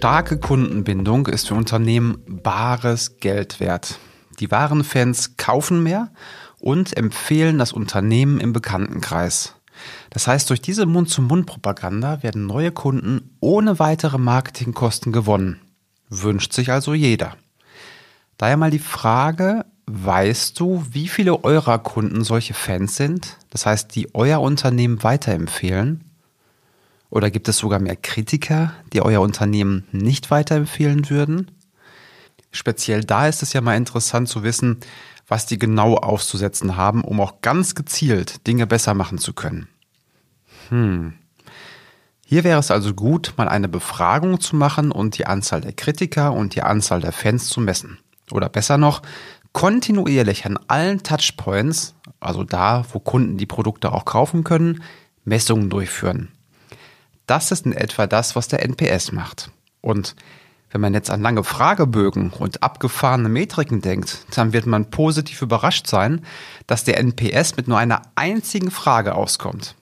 starke Kundenbindung ist für Unternehmen bares Geld wert. Die wahren Fans kaufen mehr und empfehlen das Unternehmen im Bekanntenkreis. Das heißt, durch diese Mund-zu-Mund-Propaganda werden neue Kunden ohne weitere Marketingkosten gewonnen. Wünscht sich also jeder. Daher mal die Frage, weißt du, wie viele eurer Kunden solche Fans sind? Das heißt, die euer Unternehmen weiterempfehlen? Oder gibt es sogar mehr Kritiker, die euer Unternehmen nicht weiterempfehlen würden? Speziell da ist es ja mal interessant zu wissen, was die genau auszusetzen haben, um auch ganz gezielt Dinge besser machen zu können. Hm. Hier wäre es also gut, mal eine Befragung zu machen und die Anzahl der Kritiker und die Anzahl der Fans zu messen. Oder besser noch, kontinuierlich an allen Touchpoints, also da, wo Kunden die Produkte auch kaufen können, Messungen durchführen. Das ist in etwa das, was der NPS macht. Und wenn man jetzt an lange Fragebögen und abgefahrene Metriken denkt, dann wird man positiv überrascht sein, dass der NPS mit nur einer einzigen Frage auskommt.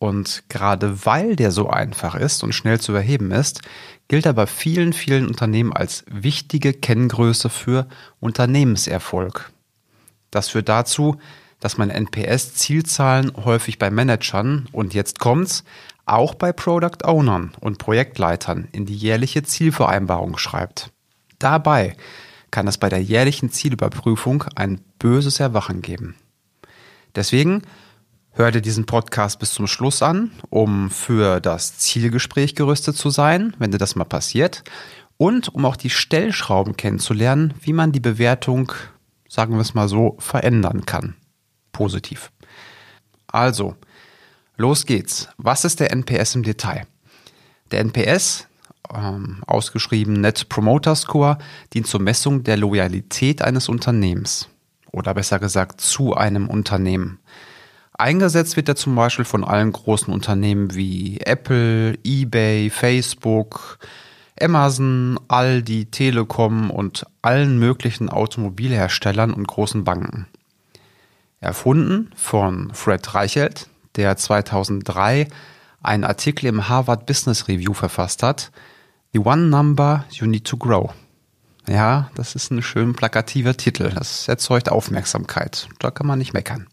Und gerade weil der so einfach ist und schnell zu erheben ist, gilt er bei vielen, vielen Unternehmen als wichtige Kenngröße für Unternehmenserfolg. Das führt dazu, dass man NPS-Zielzahlen häufig bei Managern und jetzt kommt's, auch bei Product Ownern und Projektleitern in die jährliche Zielvereinbarung schreibt. Dabei kann es bei der jährlichen Zielüberprüfung ein böses Erwachen geben. Deswegen hör dir diesen Podcast bis zum Schluss an, um für das Zielgespräch gerüstet zu sein, wenn dir das mal passiert, und um auch die Stellschrauben kennenzulernen, wie man die Bewertung, sagen wir es mal so, verändern kann. Positiv. Also, Los geht's. Was ist der NPS im Detail? Der NPS, ähm, ausgeschrieben Net Promoter Score, dient zur Messung der Loyalität eines Unternehmens. Oder besser gesagt zu einem Unternehmen. Eingesetzt wird er zum Beispiel von allen großen Unternehmen wie Apple, eBay, Facebook, Amazon, Aldi, Telekom und allen möglichen Automobilherstellern und großen Banken. Erfunden von Fred Reichelt, der 2003 einen Artikel im Harvard Business Review verfasst hat. The One Number You Need to Grow. Ja, das ist ein schön plakativer Titel. Das erzeugt Aufmerksamkeit. Da kann man nicht meckern.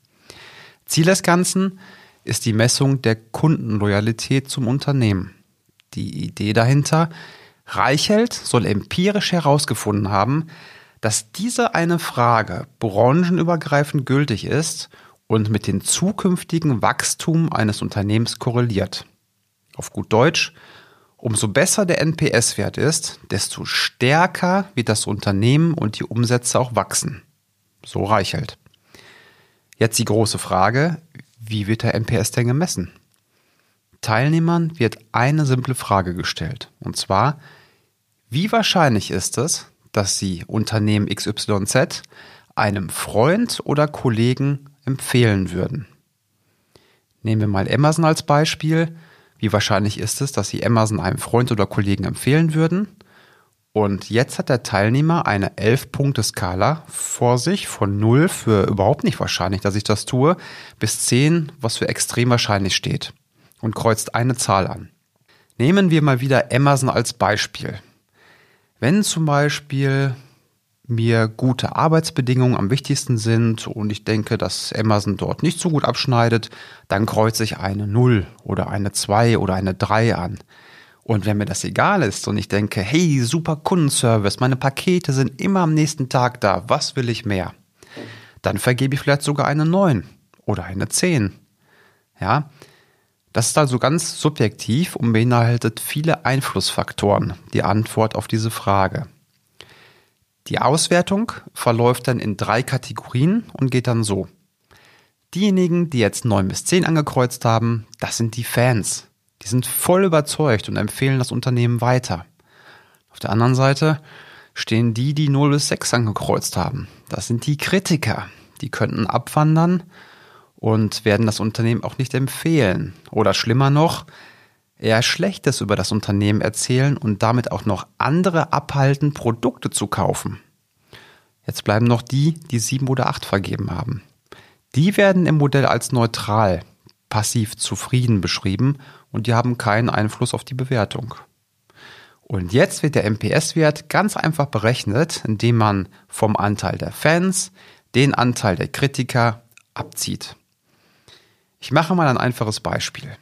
Ziel des Ganzen ist die Messung der Kundenloyalität zum Unternehmen. Die Idee dahinter, Reichelt soll empirisch herausgefunden haben, dass diese eine Frage branchenübergreifend gültig ist und mit dem zukünftigen Wachstum eines Unternehmens korreliert. Auf gut Deutsch, umso besser der NPS-Wert ist, desto stärker wird das Unternehmen und die Umsätze auch wachsen. So reichelt. Jetzt die große Frage, wie wird der NPS denn gemessen? Teilnehmern wird eine simple Frage gestellt, und zwar, wie wahrscheinlich ist es, dass Sie Unternehmen XYZ einem Freund oder Kollegen empfehlen würden. Nehmen wir mal Amazon als Beispiel. Wie wahrscheinlich ist es, dass Sie Amazon einem Freund oder Kollegen empfehlen würden? Und jetzt hat der Teilnehmer eine 11-Punkte-Skala vor sich von 0 für überhaupt nicht wahrscheinlich, dass ich das tue, bis 10, was für extrem wahrscheinlich steht. Und kreuzt eine Zahl an. Nehmen wir mal wieder Amazon als Beispiel. Wenn zum Beispiel mir gute Arbeitsbedingungen am wichtigsten sind und ich denke, dass Amazon dort nicht so gut abschneidet, dann kreuze ich eine 0 oder eine 2 oder eine 3 an. Und wenn mir das egal ist und ich denke, hey, super Kundenservice, meine Pakete sind immer am nächsten Tag da, was will ich mehr? Dann vergebe ich vielleicht sogar eine 9 oder eine 10. Ja, das ist also ganz subjektiv und beinhaltet viele Einflussfaktoren, die Antwort auf diese Frage. Die Auswertung verläuft dann in drei Kategorien und geht dann so. Diejenigen, die jetzt 9 bis 10 angekreuzt haben, das sind die Fans. Die sind voll überzeugt und empfehlen das Unternehmen weiter. Auf der anderen Seite stehen die, die 0 bis 6 angekreuzt haben. Das sind die Kritiker. Die könnten abwandern und werden das Unternehmen auch nicht empfehlen. Oder schlimmer noch, eher Schlechtes über das Unternehmen erzählen und damit auch noch andere abhalten, Produkte zu kaufen. Jetzt bleiben noch die, die sieben oder acht vergeben haben. Die werden im Modell als neutral, passiv zufrieden beschrieben und die haben keinen Einfluss auf die Bewertung. Und jetzt wird der MPS-Wert ganz einfach berechnet, indem man vom Anteil der Fans den Anteil der Kritiker abzieht. Ich mache mal ein einfaches Beispiel.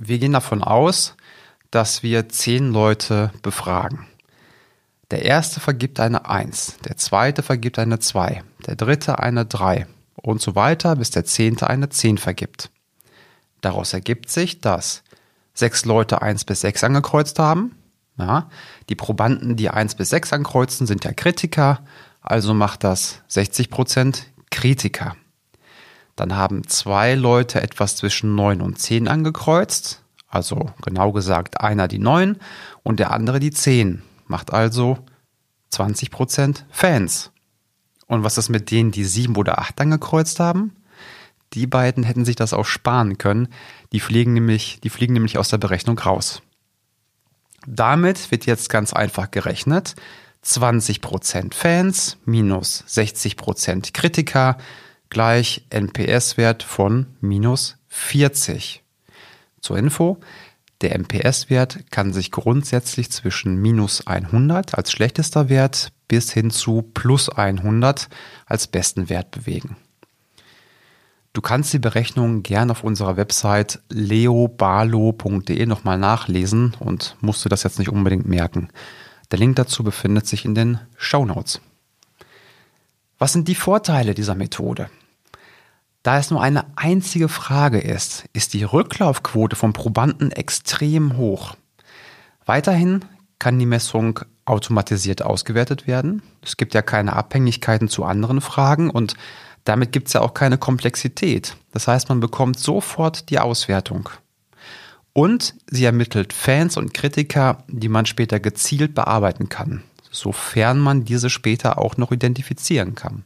Wir gehen davon aus, dass wir zehn Leute befragen. Der erste vergibt eine 1, der zweite vergibt eine 2, der dritte eine 3 und so weiter, bis der zehnte eine 10 vergibt. Daraus ergibt sich, dass sechs Leute 1 bis 6 angekreuzt haben. Ja, die Probanden, die 1 bis 6 ankreuzen, sind ja Kritiker, also macht das 60% Kritiker. Dann haben zwei Leute etwas zwischen 9 und 10 angekreuzt, also genau gesagt einer die 9 und der andere die 10, macht also 20% Fans. Und was ist mit denen, die 7 oder 8 angekreuzt haben? Die beiden hätten sich das auch sparen können. Die fliegen nämlich, die fliegen nämlich aus der Berechnung raus. Damit wird jetzt ganz einfach gerechnet. 20% Fans minus 60% Kritiker gleich NPS-Wert von minus 40. Zur Info, der NPS-Wert kann sich grundsätzlich zwischen minus 100 als schlechtester Wert bis hin zu plus 100 als besten Wert bewegen. Du kannst die Berechnung gern auf unserer Website leobalo.de nochmal nachlesen und musst du das jetzt nicht unbedingt merken. Der Link dazu befindet sich in den Show Notes. Was sind die Vorteile dieser Methode? Da es nur eine einzige Frage ist, ist die Rücklaufquote von Probanden extrem hoch. Weiterhin kann die Messung automatisiert ausgewertet werden. Es gibt ja keine Abhängigkeiten zu anderen Fragen und damit gibt es ja auch keine Komplexität. Das heißt, man bekommt sofort die Auswertung. Und sie ermittelt Fans und Kritiker, die man später gezielt bearbeiten kann, sofern man diese später auch noch identifizieren kann.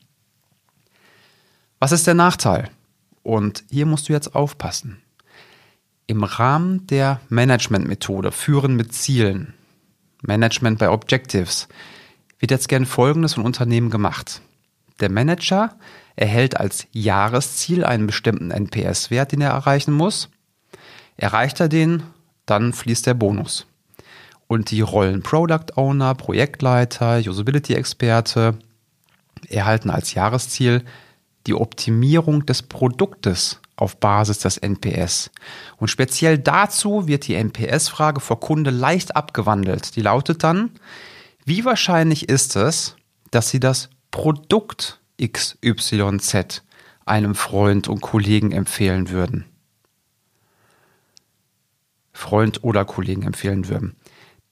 Was ist der Nachteil? Und hier musst du jetzt aufpassen. Im Rahmen der Management-Methode Führen mit Zielen, Management bei Objectives, wird jetzt gern Folgendes von Unternehmen gemacht. Der Manager erhält als Jahresziel einen bestimmten NPS-Wert, den er erreichen muss. Erreicht er den, dann fließt der Bonus. Und die Rollen Product Owner, Projektleiter, Usability-Experte erhalten als Jahresziel die Optimierung des Produktes auf Basis des NPS. Und speziell dazu wird die NPS-Frage vor Kunde leicht abgewandelt. Die lautet dann, wie wahrscheinlich ist es, dass Sie das Produkt XYZ einem Freund und Kollegen empfehlen würden? Freund oder Kollegen empfehlen würden.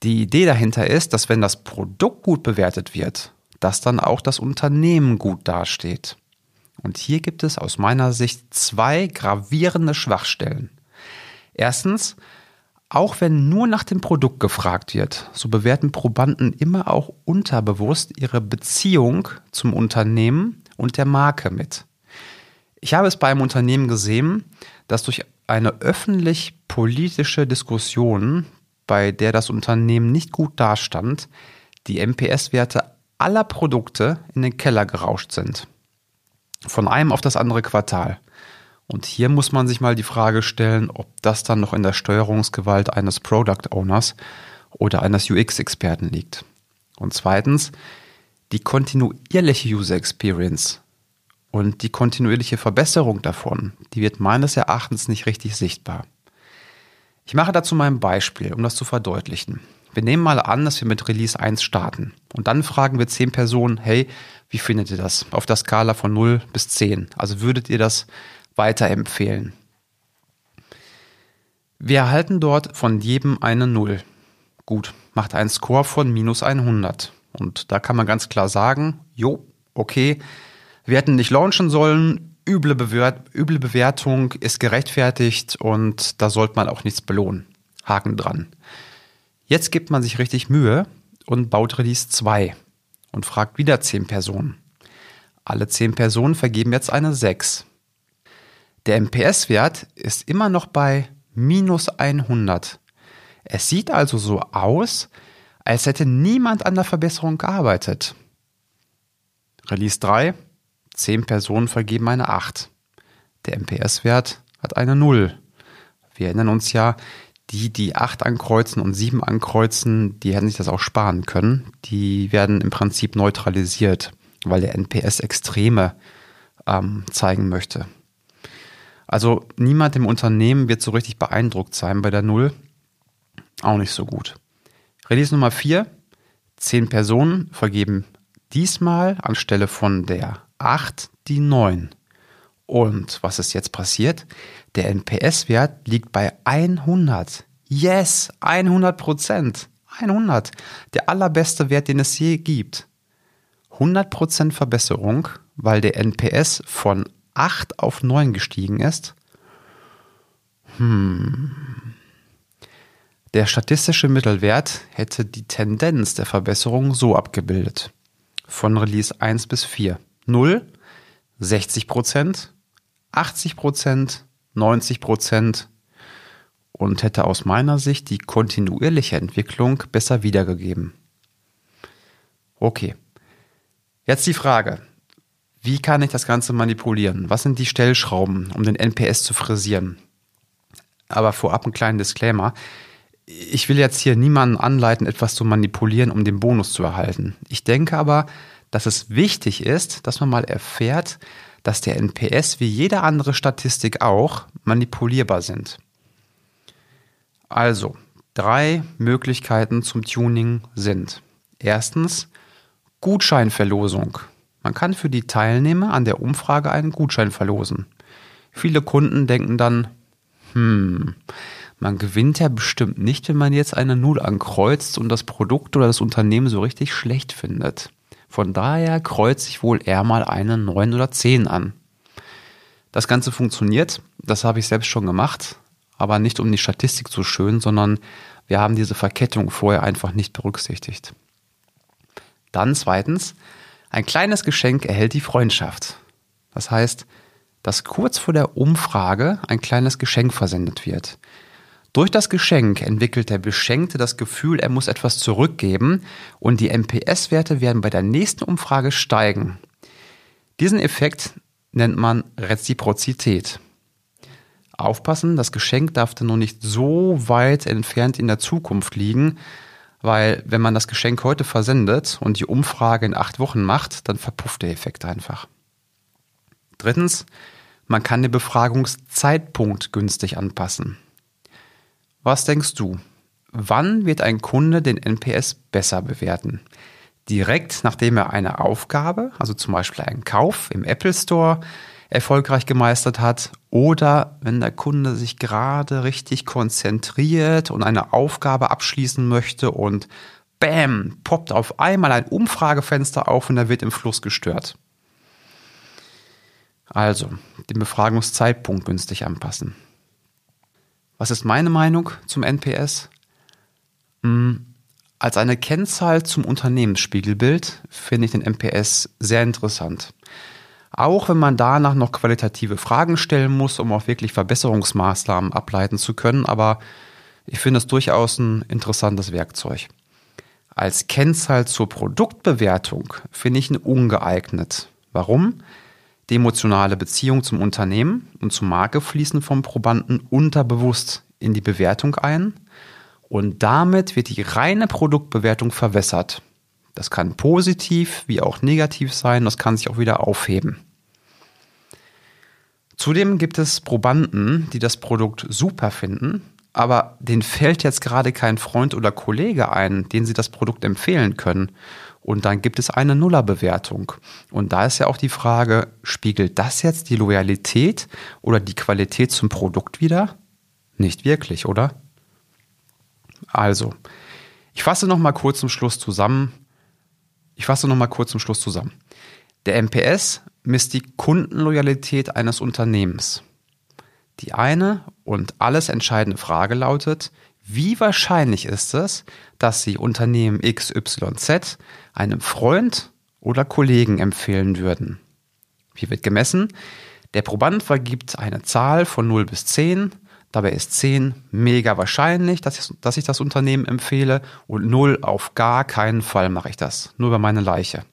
Die Idee dahinter ist, dass wenn das Produkt gut bewertet wird, dass dann auch das Unternehmen gut dasteht. Und hier gibt es aus meiner Sicht zwei gravierende Schwachstellen. Erstens, auch wenn nur nach dem Produkt gefragt wird, so bewerten Probanden immer auch unterbewusst ihre Beziehung zum Unternehmen und der Marke mit. Ich habe es bei einem Unternehmen gesehen, das durch eine öffentlich-politische Diskussion, bei der das Unternehmen nicht gut dastand, die MPS-Werte aller Produkte in den Keller gerauscht sind. Von einem auf das andere Quartal. Und hier muss man sich mal die Frage stellen, ob das dann noch in der Steuerungsgewalt eines Product Owners oder eines UX-Experten liegt. Und zweitens, die kontinuierliche User Experience und die kontinuierliche Verbesserung davon, die wird meines Erachtens nicht richtig sichtbar. Ich mache dazu mal ein Beispiel, um das zu verdeutlichen. Wir nehmen mal an, dass wir mit Release 1 starten. Und dann fragen wir 10 Personen, hey, wie findet ihr das? Auf der Skala von 0 bis 10. Also würdet ihr das weiterempfehlen? Wir erhalten dort von jedem eine 0. Gut, macht einen Score von minus 100. Und da kann man ganz klar sagen, jo, okay, wir hätten nicht launchen sollen, üble, Bewert üble Bewertung ist gerechtfertigt und da sollte man auch nichts belohnen. Haken dran. Jetzt gibt man sich richtig Mühe und baut Release 2 und fragt wieder 10 Personen. Alle 10 Personen vergeben jetzt eine 6. Der MPS-Wert ist immer noch bei minus 100. Es sieht also so aus, als hätte niemand an der Verbesserung gearbeitet. Release 3, 10 Personen vergeben eine 8. Der MPS-Wert hat eine 0. Wir erinnern uns ja, Die, die acht ankreuzen und sieben ankreuzen, die hätten sich das auch sparen können. Die werden im Prinzip neutralisiert, weil der NPS Extreme ähm, zeigen möchte. Also niemand im Unternehmen wird so richtig beeindruckt sein bei der Null. Auch nicht so gut. Release Nummer vier: Zehn Personen vergeben diesmal anstelle von der acht die neun. Und was ist jetzt passiert? Der NPS-Wert liegt bei 100. Yes, 100 Prozent. 100. Der allerbeste Wert, den es je gibt. 100 Prozent Verbesserung, weil der NPS von 8 auf 9 gestiegen ist. Hm. Der statistische Mittelwert hätte die Tendenz der Verbesserung so abgebildet. Von Release 1 bis 4. 0, 60 Prozent, 80 Prozent, 90 Prozent und hätte aus meiner Sicht die kontinuierliche Entwicklung besser wiedergegeben. Okay. Jetzt die Frage. Wie kann ich das Ganze manipulieren? Was sind die Stellschrauben, um den NPS zu frisieren? Aber vorab einen kleinen Disclaimer. Ich will jetzt hier niemanden anleiten, etwas zu manipulieren, um den Bonus zu erhalten. Ich denke aber, dass es wichtig ist, dass man mal erfährt, dass der NPS wie jede andere Statistik auch manipulierbar sind. Also, drei Möglichkeiten zum Tuning sind. Erstens, Gutscheinverlosung. Man kann für die Teilnehmer an der Umfrage einen Gutschein verlosen. Viele Kunden denken dann, hm, man gewinnt ja bestimmt nicht, wenn man jetzt eine Null ankreuzt und das Produkt oder das Unternehmen so richtig schlecht findet. Von daher kreuze ich wohl eher mal eine 9 oder 10 an. Das Ganze funktioniert, das habe ich selbst schon gemacht, aber nicht um die Statistik zu schön, sondern wir haben diese Verkettung vorher einfach nicht berücksichtigt. Dann zweitens, ein kleines Geschenk erhält die Freundschaft. Das heißt, dass kurz vor der Umfrage ein kleines Geschenk versendet wird. Durch das Geschenk entwickelt der Beschenkte das Gefühl, er muss etwas zurückgeben und die NPS-Werte werden bei der nächsten Umfrage steigen. Diesen Effekt nennt man Reziprozität. Aufpassen, das Geschenk darf dann noch nicht so weit entfernt in der Zukunft liegen, weil wenn man das Geschenk heute versendet und die Umfrage in acht Wochen macht, dann verpufft der Effekt einfach. Drittens, man kann den Befragungszeitpunkt günstig anpassen. Was denkst du? Wann wird ein Kunde den NPS besser bewerten? Direkt nachdem er eine Aufgabe, also zum Beispiel einen Kauf im Apple Store, erfolgreich gemeistert hat oder wenn der Kunde sich gerade richtig konzentriert und eine Aufgabe abschließen möchte und bam, poppt auf einmal ein Umfragefenster auf und er wird im Fluss gestört. Also, den Befragungszeitpunkt günstig anpassen. Was ist meine Meinung zum NPS? Hm, als eine Kennzahl zum Unternehmensspiegelbild finde ich den NPS sehr interessant. Auch wenn man danach noch qualitative Fragen stellen muss, um auch wirklich Verbesserungsmaßnahmen ableiten zu können, aber ich finde es durchaus ein interessantes Werkzeug. Als Kennzahl zur Produktbewertung finde ich ihn ungeeignet. Warum? Die emotionale Beziehung zum Unternehmen und zur Marke fließen vom Probanden unterbewusst in die Bewertung ein und damit wird die reine Produktbewertung verwässert. Das kann positiv wie auch negativ sein, das kann sich auch wieder aufheben. Zudem gibt es Probanden, die das Produkt super finden, aber denen fällt jetzt gerade kein Freund oder Kollege ein, den sie das Produkt empfehlen können. Und dann gibt es eine Nullerbewertung. Und da ist ja auch die Frage, spiegelt das jetzt die Loyalität oder die Qualität zum Produkt wieder? Nicht wirklich, oder? Also, ich fasse noch mal kurz zum Schluss zusammen. Ich fasse noch mal kurz zum Schluss zusammen. Der MPS misst die Kundenloyalität eines Unternehmens. Die eine und alles entscheidende Frage lautet, wie wahrscheinlich ist es, dass Sie Unternehmen XYZ einem Freund oder Kollegen empfehlen würden? Wie wird gemessen? Der Proband vergibt eine Zahl von 0 bis 10. Dabei ist 10 mega wahrscheinlich, dass ich, das Unternehmen empfehle und 0 auf gar keinen Fall mache ich das. Nur bei meiner Leiche.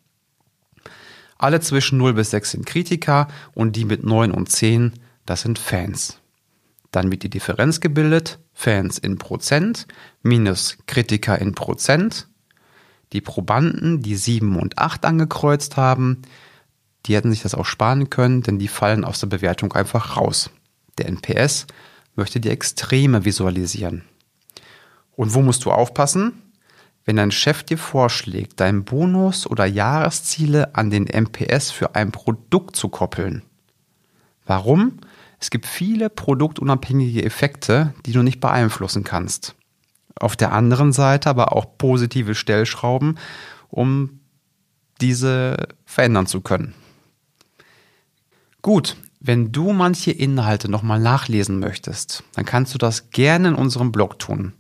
Alle zwischen 0 bis 6 sind Kritiker und die mit 9 und 10, das sind Fans. Dann wird die Differenz gebildet, Fans in Prozent minus Kritiker in Prozent. Die Probanden, die 7 und 8 angekreuzt haben, die hätten sich das auch sparen können, denn die fallen aus der Bewertung einfach raus. Der NPS möchte die Extreme visualisieren. Und wo musst du aufpassen? Wenn dein Chef dir vorschlägt, deinen Bonus oder Jahresziele an den MPS für ein Produkt zu koppeln. Warum? Es gibt viele produktunabhängige Effekte, die du nicht beeinflussen kannst. Auf der anderen Seite aber auch positive Stellschrauben, um diese verändern zu können. Gut, wenn du manche Inhalte nochmal nachlesen möchtest, dann kannst du das gerne in unserem Blog tun.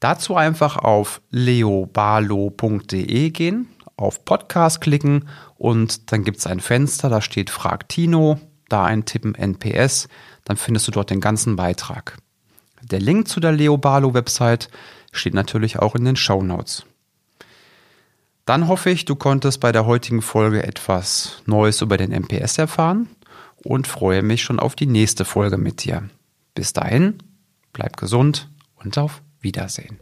Dazu einfach auf leobalo.de gehen, auf Podcast klicken und dann gibt es ein Fenster, da steht Frag Tino da eintippen NPS, dann findest du dort den ganzen Beitrag. Der Link zu der Leo Barlow Website steht natürlich auch in den Show Notes. Dann hoffe ich, du konntest bei der heutigen Folge etwas Neues über den NPS erfahren und freue mich schon auf die nächste Folge mit dir. Bis dahin, bleib gesund und auf Wiedersehen.